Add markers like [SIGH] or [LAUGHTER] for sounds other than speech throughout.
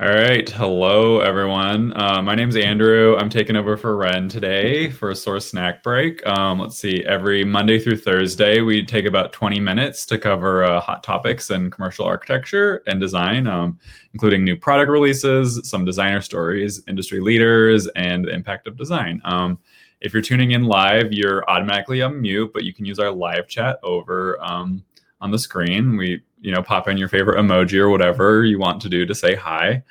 All right. Hello, everyone. Uh, my name's Andrew. I'm taking over for Ren today for a source snack break. Um, let's see. Every Monday through Thursday, we take about 20 minutes to cover uh, hot topics in commercial architecture and design, um, including new product releases, some designer stories, industry leaders, and the impact of design. Um, if you're tuning in live, you're automatically on mute, but you can use our live chat over um, on the screen. We you know pop in your favorite emoji or whatever you want to do to say hi.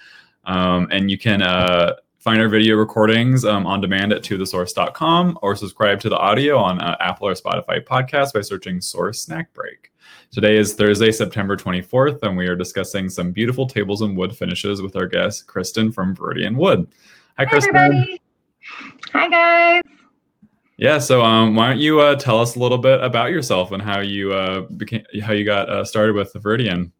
Um, and you can uh, find our video recordings um, on demand at tothesource.com or subscribe to the audio on uh, apple or spotify podcast by searching source snack break. Today is thursday september 24th and we are discussing some beautiful tables and wood finishes with our guest kristen from viridian wood. Hi, hi kristen. everybody. hi guys yeah. So, um, why don't you uh, tell us a little bit about yourself and how you uh, became, how you got uh, started with Viridian?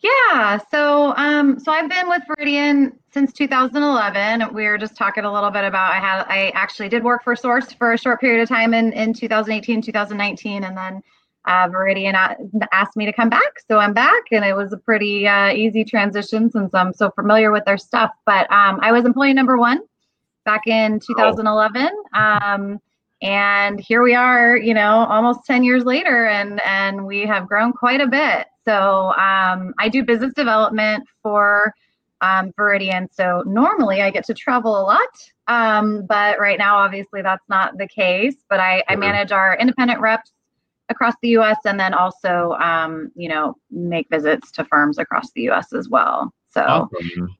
Yeah. So, um, so I've been with Viridian since 2011. We were just talking a little bit about I had I actually did work for Source for a short period of time in in 2018, 2019, and then uh, Viridian asked me to come back. So I'm back, and it was a pretty uh, easy transition since I'm so familiar with their stuff. But um, I was employee number one back in 2011. Um, and here we are you know almost 10 years later and and we have grown quite a bit. So um, i do business development for um, viridian. So normally i get to travel a lot um, but right now obviously that's not the case. But i, I manage our independent reps across the us and then also um, you know make visits to firms across the us as well. So awesome.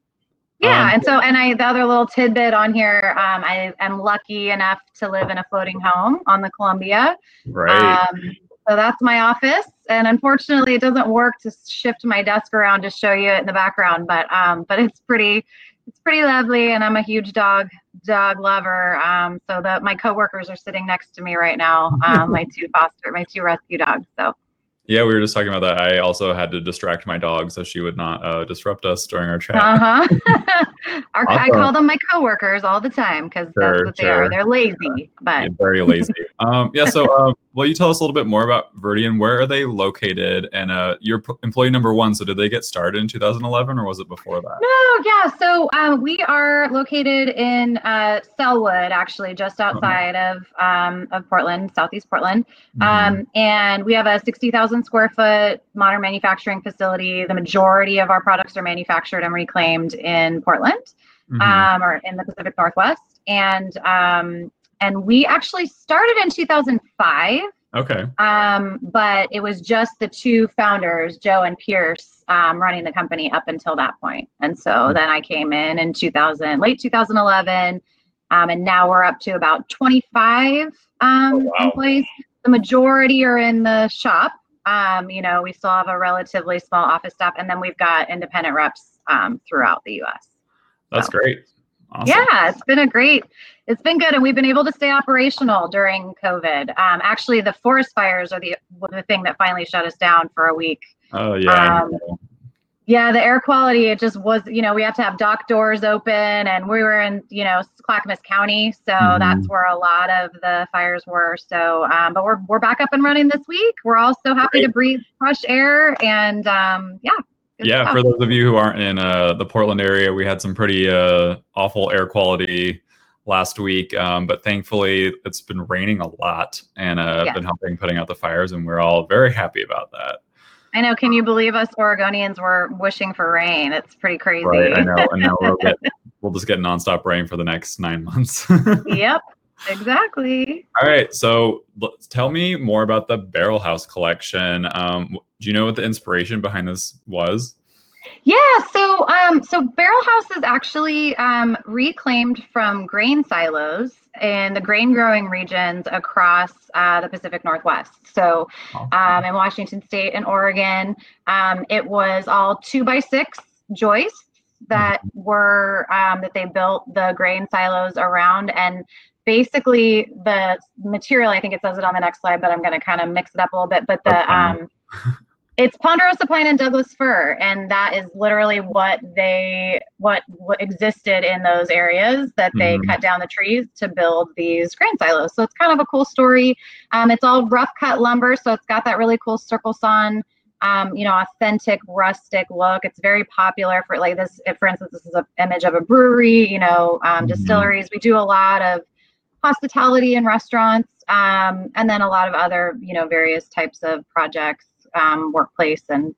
Yeah, um, and so and I the other little tidbit on here, um, I am lucky enough to live in a floating home on the Columbia. Right. Um, so that's my office, and unfortunately, it doesn't work to shift my desk around to show you it in the background. But um, but it's pretty, it's pretty lovely, and I'm a huge dog dog lover. Um, so that my coworkers are sitting next to me right now, um, my [LAUGHS] two foster, my two rescue dogs. So yeah, we were just talking about that. I also had to distract my dog so she would not uh, disrupt us during our chat. [LAUGHS] Uh huh. awesome. I call them my coworkers all the time because sure, that's what they are. They're lazy, but yeah, very lazy. um, yeah. So, uh, [LAUGHS] will you tell us a little bit more about Viridian? Where are they located? And uh, you're employee number one. So, did they get started in 2011 or was it before that? No. Yeah. So, uh, we are located in uh, Sellwood, actually, just outside of um, of Portland, Southeast Portland, mm-hmm. um, and we have a 60,000 thousand square foot modern manufacturing facility. The majority of our products are manufactured and reclaimed in Portland mm-hmm. um, or in the Pacific Northwest. And um, and we actually started in 2005. Okay. Um, but it was just the two founders, Joe and Pierce, um, running the company up until that point. And so mm-hmm. then I came in in 2000, late 2011, um, and now we're up to about 25 um, oh, wow. employees. The majority are in the shop, um, you know, we still have a relatively small office staff, and then we've got independent reps um, throughout the U.S. That's so. great. Awesome. Yeah, it's been a great, it's been good, and we've been able to stay operational during COVID. Um, actually, the forest fires are the the thing that finally shut us down for a week. Oh yeah. Yeah, the air quality, it just was, you know, we have to have dock doors open and we were in, you know, Clackamas County. So mm-hmm. that's where a lot of the fires were. So, um, but we're, we're back up and running this week. We're all so happy Great. to breathe fresh air and um, yeah. Yeah, stuff. for those of you who aren't in uh, the Portland area, we had some pretty uh, awful air quality last week, um, but thankfully it's been raining a lot and uh, yeah. been helping putting out the fires, and we're all very happy about that. I know. Can you believe us Oregonians were wishing for rain? It's pretty crazy. Right. I know. And now we'll, [LAUGHS] get, we'll just get nonstop rain for the next nine months. [LAUGHS] yep. Exactly. All right. So tell me more about the Barrelhouse collection. Um, do you know what the inspiration behind this was? Yeah, so um, so Barrelhouse is actually um, reclaimed from grain silos in the grain growing regions across uh, the Pacific Northwest. So um, in Washington State and Oregon, um, it was all two by six joists that mm-hmm. were um, that they built the grain silos around and basically the material i think it says it on the next slide but i'm going to kind of mix it up a little bit but the um, [LAUGHS] it's ponderosa pine and douglas fir and that is literally what they what, what existed in those areas that they mm-hmm. cut down the trees to build these grain silos so it's kind of a cool story um, it's all rough cut lumber so it's got that really cool circle sawn um, you know, authentic rustic look. It's very popular for like this. For instance, this is an image of a brewery. You know, um, Mhm. distilleries. We do a lot of hospitality and restaurants, um, and then a lot of other, you know, various types of projects, um, workplace and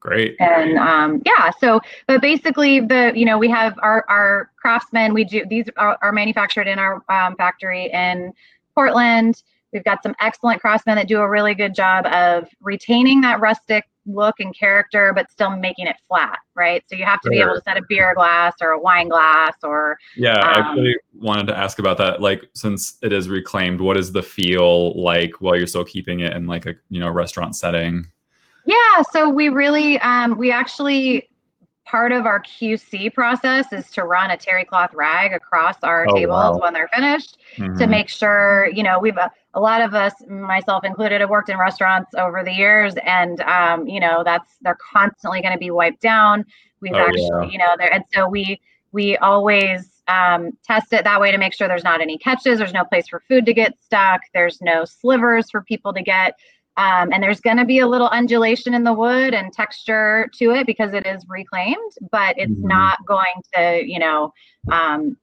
Great. and um, yeah so but basically the you know we have our our craftsmen we do these are, are manufactured in our um, factory in portland we've got some excellent craftsmen that do a really good job of retaining that rustic look and character but still making it flat right so you have to be able to set a beer glass or a wine glass or Yeah, I Um, actually wanted to ask about that. Like, since it is reclaimed, what is the feel like while you're still keeping it in like a you know restaurant setting? Yeah, so we really, um, we actually, part of our QC process is to run a terry cloth rag across our Oh, tables wow. when they're finished to Mhm. make sure, you know, we've, a, lot of us, myself included, have worked in restaurants over the years and, um, you know, that's, they're constantly going to be wiped down. We've Oh, actually, yeah. you know, there, and so we, we always um, test it that way to make sure there's not any catches. There's no place for food to get stuck. There's no slivers for people to get. Um, and there's going to be a little undulation in the wood and texture to it because it is reclaimed, but it's Mhm. not going to, you know, um,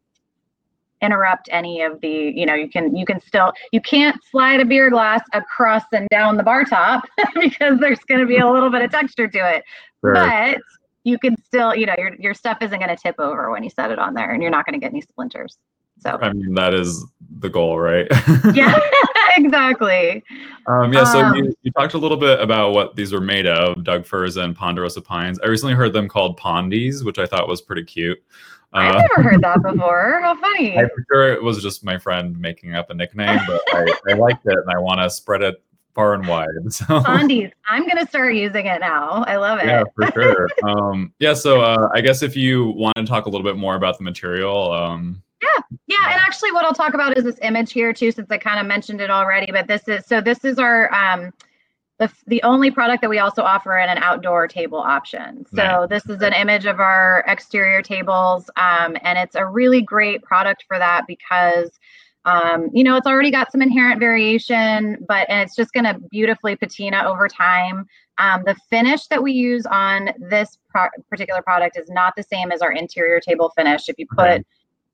interrupt any of the, you know, you can, you can still, you can't slide a beer glass across and down the bar top [LAUGHS] because there's going to be a little bit of texture to it Sure. but you can still, you know, your your stuff isn't going to tip over when you set it on there, and you're not going to get any splinters. So I mean, that is the goal, right? [LAUGHS] yeah, [LAUGHS] exactly. Um, yeah, so Um, you, you talked a little bit about what these were made of, Doug firs and ponderosa pines. I recently heard them called pondies, which I thought was pretty cute. I've Uh, never heard that [LAUGHS] before. How funny. I'm sure it was just my friend making up a nickname, but I, I liked it and I want to spread it far and wide. [LAUGHS] So Pondies. I'm going to start using it now. I love it. yeah, for sure. [LAUGHS] Um, yeah, so uh, I guess if you want to talk a little bit more about the material, um, yeah, Yeah, and actually, what I'll talk about is this image here too, since I kind of mentioned it already. But this is so. This is our um, the the only product that we also offer in an outdoor table option. So Nice. this is an image of our exterior tables, um, and it's a really great product for that because. Um, you know, it's already got some inherent variation, but and it's just going to beautifully patina over time. Um, the finish that we use on this pro- particular product is not the same as our interior table finish. If you put Okay.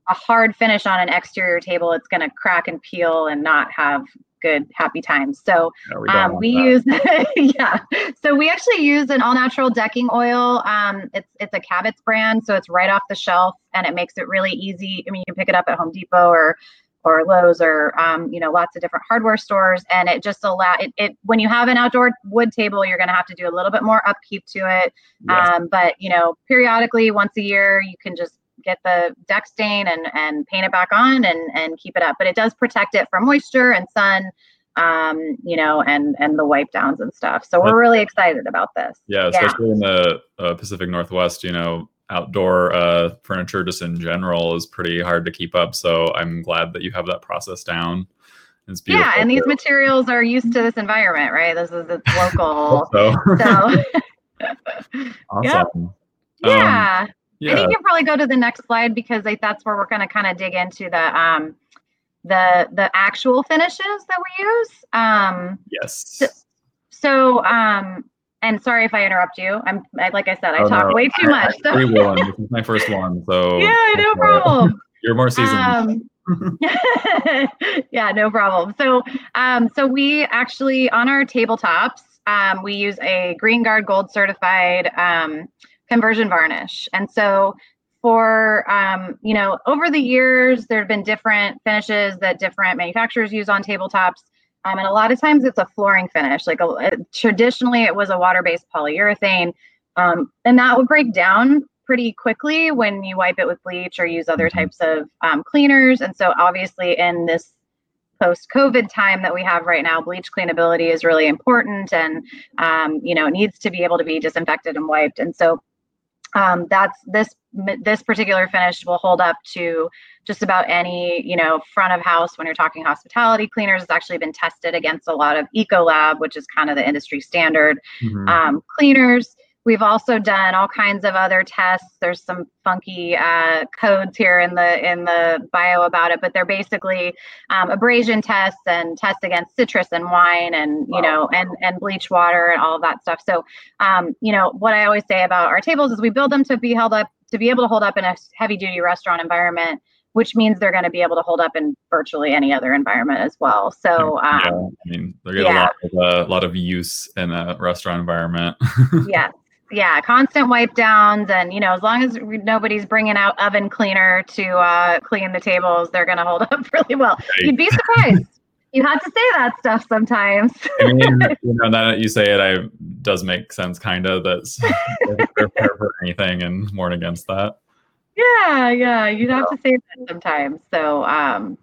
A hard finish on an exterior table, it's going to crack and peel and not have good happy times. So yeah, we um, we use [LAUGHS] yeah. So we actually use an all natural decking oil. Um, it's it's a Cabot's brand, so it's right off the shelf, and it makes it really easy. I mean, you can pick it up at Home Depot or or Lowe's or um, you know lots of different hardware stores, and it just allow it, it when you have an outdoor wood table, you're going to have to do a little bit more upkeep to it. Yes. Um, but you know, periodically, once a year, you can just get the deck stain and and paint it back on and and keep it up. But it does protect it from moisture and sun, um, you know, and and the wipe downs and stuff. So we're really excited about this. Yeah, especially in the uh, Pacific Northwest, you know, outdoor uh, furniture just in general is pretty hard to keep up. So I'm glad that you have that process down. It's beautiful. Yeah, and these materials are used to this environment, right? This is it's [LAUGHS] local. so so [LAUGHS] [LAUGHS] awesome. Um, yeah. I think you probably go to the next slide because like that's where we're going to kind of dig into the um the the actual finishes that we use. Um Yes. so um and sorry if I interrupt you. I'm I, like I said, I Oh, talk no. way too I- much. I, so- one. This is my first [LAUGHS] one, so yeah, no problem. [LAUGHS] You're more seasoned. Um, [LAUGHS] yeah, no problem. So, um, so we actually on our tabletops, um, we use a Greenguard Gold certified um, conversion varnish, and so for um, you know over the years there have been different finishes that different manufacturers use on tabletops. Um, and a lot of times it's a flooring finish. Like a, traditionally, it was a water-based polyurethane, um, and that would break down pretty quickly when you wipe it with bleach or use other Mhm. types of um, cleaners. And so, obviously, in this post-COVID time that we have right now, bleach cleanability is really important, and um, you know, it needs to be able to be disinfected and wiped. And so, um, that's this this particular finish will hold up to just about any you know front of house when you're talking hospitality cleaners. It's actually been tested against a lot of Ecolab, which is kind of the industry standard Mhm. um, cleaners. We've also done all kinds of other tests. There's some funky uh, codes here in the in the bio about it, but they're basically um, abrasion tests and tests against citrus and wine and you know and and bleach water and all of that stuff. So um, you know what I always say about our tables is we build them to be held up to be able to hold up in a heavy duty restaurant environment which means they're going to be able to hold up in virtually any other environment as well. So, um, yeah, I mean, they get yeah. a lot of uh, lot of use in a restaurant environment. [LAUGHS] yeah, yeah, constant wipe downs, and you know, as long as nobody's bringing out oven cleaner to uh, clean the tables, they're going to hold [LAUGHS] up really well. Right. You'd be surprised. you have to say that stuff sometimes. I mean, [LAUGHS] you know, now that you say it, I does make sense, kind of. That's [LAUGHS] prepare for anything and warn against that. Yeah, yeah, you'd have to say that sometimes. So, um,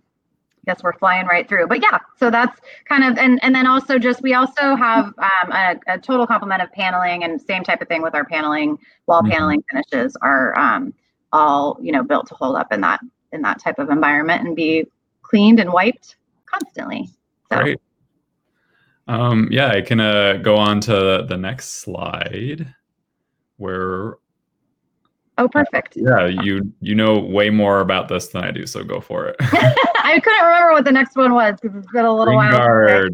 guess we're flying right through. But yeah, so that's kind of and and then also just we also have um, a, a, total complement of paneling and same type of thing with our paneling wall mm-hmm. paneling finishes are um, all you know built to hold up in that in that type of environment and be cleaned and wiped constantly. So. Great. Um, yeah, I can uh, go on to the next slide where Oh, perfect. Yeah, you you know way more about this than I do, so go for it. [LAUGHS] I couldn't remember what the next one was because it's been a little Green while.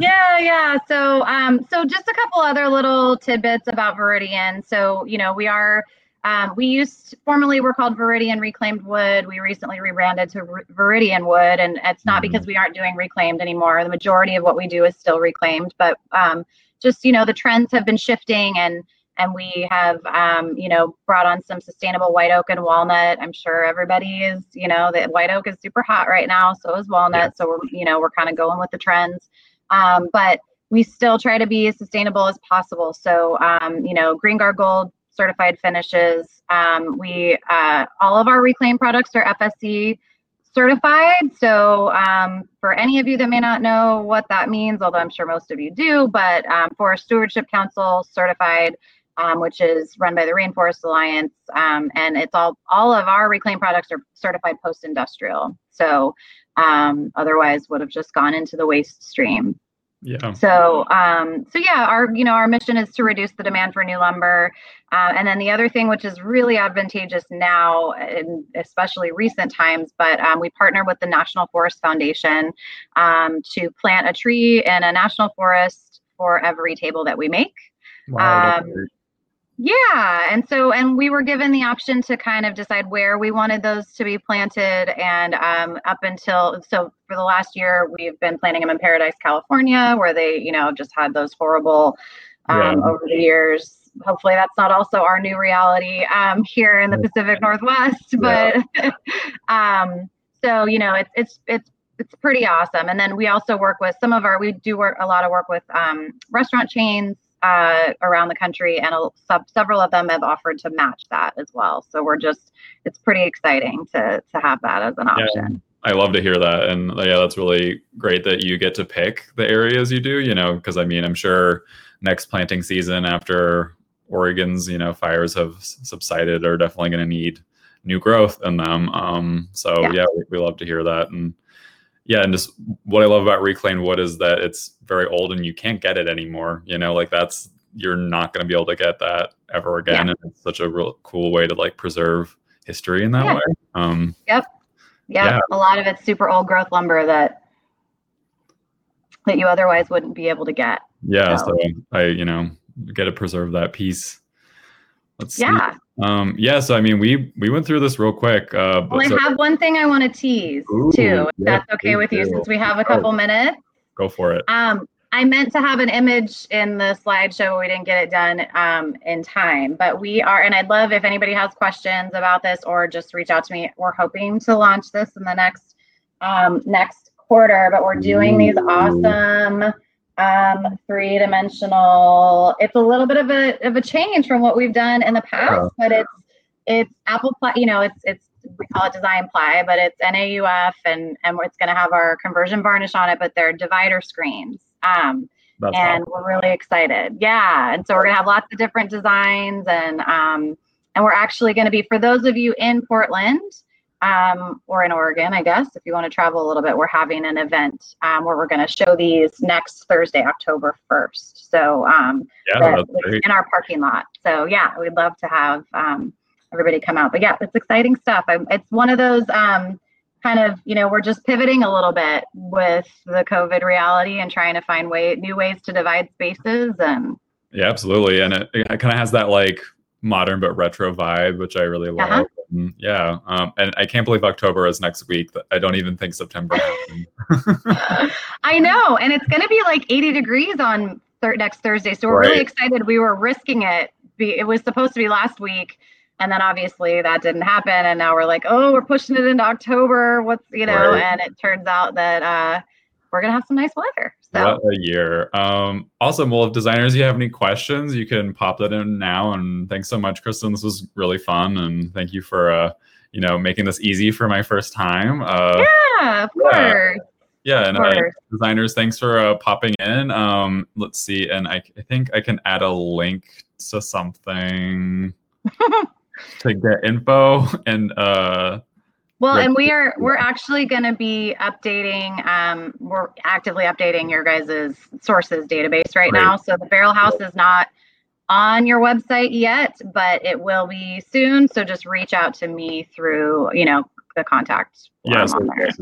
yeah, yeah. So, um, so just a couple other little tidbits about Viridian. So, you know, we are. Um, we used formerly we're called Viridian Reclaimed Wood. We recently rebranded to Viridian Wood, and it's not mm-hmm. because we aren't doing reclaimed anymore. The majority of what we do is still reclaimed, but um, just you know the trends have been shifting, and and we have um, you know brought on some sustainable white oak and walnut. I'm sure everybody is you know that white oak is super hot right now so is walnut yeah. so we're you know we're kind of going with the trends. Um, but we still try to be as sustainable as possible. So um, you know Greenguard gold certified finishes um, we uh, all of our reclaimed products are fsc certified. So um, for any of you that may not know what that means although i'm sure most of you do but um, forest stewardship council certified um, which is run by the Rainforest Alliance, um, and it's all all of our reclaimed products are certified post-industrial. So um, otherwise, would have just gone into the waste stream. Yeah. So, um, so yeah, our you know our mission is to reduce the demand for new lumber, uh, and then the other thing which is really advantageous now, in especially recent times, but um, we partner with the National Forest Foundation um, to plant a tree in a national forest for every table that we make. Wow, um, yeah. And so, and we were given the option to kind of decide where we wanted those to be planted. And um, up until, so for the last year, we've been planting them in Paradise, California, where they, you know, just had those horrible um, yeah. over the years. Hopefully, that's not also our new reality um, here in the Pacific Northwest. But [LAUGHS] um, so, you know, it's, it's, it's, it's pretty awesome. And then we also work with some of our, we do work a lot of work with um, restaurant chains uh, around the country, and a, sub, several of them have offered to match that as well. So we're just, it's pretty exciting to to have that as an option. Yeah, I love to hear that, and yeah, that's really great that you get to pick the areas you do. You know, because I mean, I'm sure next planting season after Oregon's you know fires have subsided are definitely going to need new growth in them. Um, so yeah, yeah we, we love to hear that and yeah, and just what I love about reclaimed wood is that it's very old and you can't get it anymore. You know, like that's you're not going to be able to get that ever again. Yeah. And it's such a real cool way to like preserve history in that yeah. way. Um, yep. yep. Yeah. A lot of it's super old growth lumber that that you otherwise wouldn't be able to get. Yeah. So, so I, you know, get to preserve that piece. Let's yeah. See. Um, yeah, so I mean, we we went through this real quick. Uh, well, I so, have one thing I want to tease ooh, too. If yeah, that's okay with you, since we have a couple minutes. Go for it. Um, I meant to have an image in the slideshow. We didn't get it done um, in time, but we are, and I'd love if anybody has questions about this or just reach out to me. We're hoping to launch this in the next um, next quarter, but we're doing these awesome um, three dimensional. It's a little bit of a of a change from what we've done in the past, but it's it's ApplePly. You know, it's it's we call it design ply, but it's NAUF, and and it's going to have our conversion varnish on it, but they're divider screens. Um, That's and awesome. we're really excited. Yeah, and so we're going to have lots of different designs, and um, and we're actually going to be for those of you in Portland. Um, or in Oregon, I guess, if you want to travel a little bit, we're having an event um, where we're going to show these next Thursday, October 1st. So um, Yeah, great. in our parking lot. So yeah, we'd love to have um, everybody come out. But yeah, it's exciting stuff. I, it's one of those um, kind of, you know, we're just pivoting a little bit with the COVID reality and trying to find way new ways to divide spaces and Yeah, absolutely. And it, it kind of has that like modern but retro vibe, which I really love. Uh-huh. And, yeah. Um, and I can't believe October is next week. I don't even think September happened. [LAUGHS] I know, and it's going to be like 80 degrees on thir- next Thursday. So we're really excited. We were risking it. It was supposed to be last week, and then obviously that didn't happen. And now we're like, oh, we're pushing it into October. What's you know? Right. And it turns out that uh, we're gonna have some nice weather. So What a year. Um, awesome. Well, if designers, you have any questions, you can pop that in now. And thanks so much, Kristen. This was really fun. And thank you for, uh, you know, making this easy for my first time. Uh, yeah, of Yeah. course. yeah. And Of uh, designers, thanks for uh, popping in. Um, let's see. And I, I think I can add a link to something [LAUGHS] to get info [LAUGHS] and, uh, Well, and we are we're actually going to be updating. Um, we're actively updating your guys' sources database right Great. now. So the Barrelhouse is not on your website yet, but it will be soon. So just reach out to me through you know the contact. yeah, so, on there. if,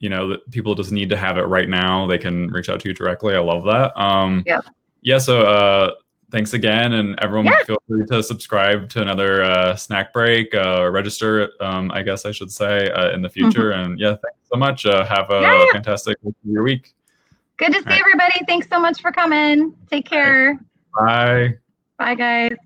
you know, that people just need to have it right now. They can reach out to you directly. I love that. Um, Yep. Yeah. So uh, thanks again, and everyone Yeah. feel free to subscribe to another uh, snack break. Uh, register, um, I guess I should say, uh, in the future. And yeah, thanks so much. Uh, have a Mm-hmm. Yeah, yeah. fantastic your week. Good to see right. everybody. Thanks so much for coming. Take care. Bye. Bye, guys.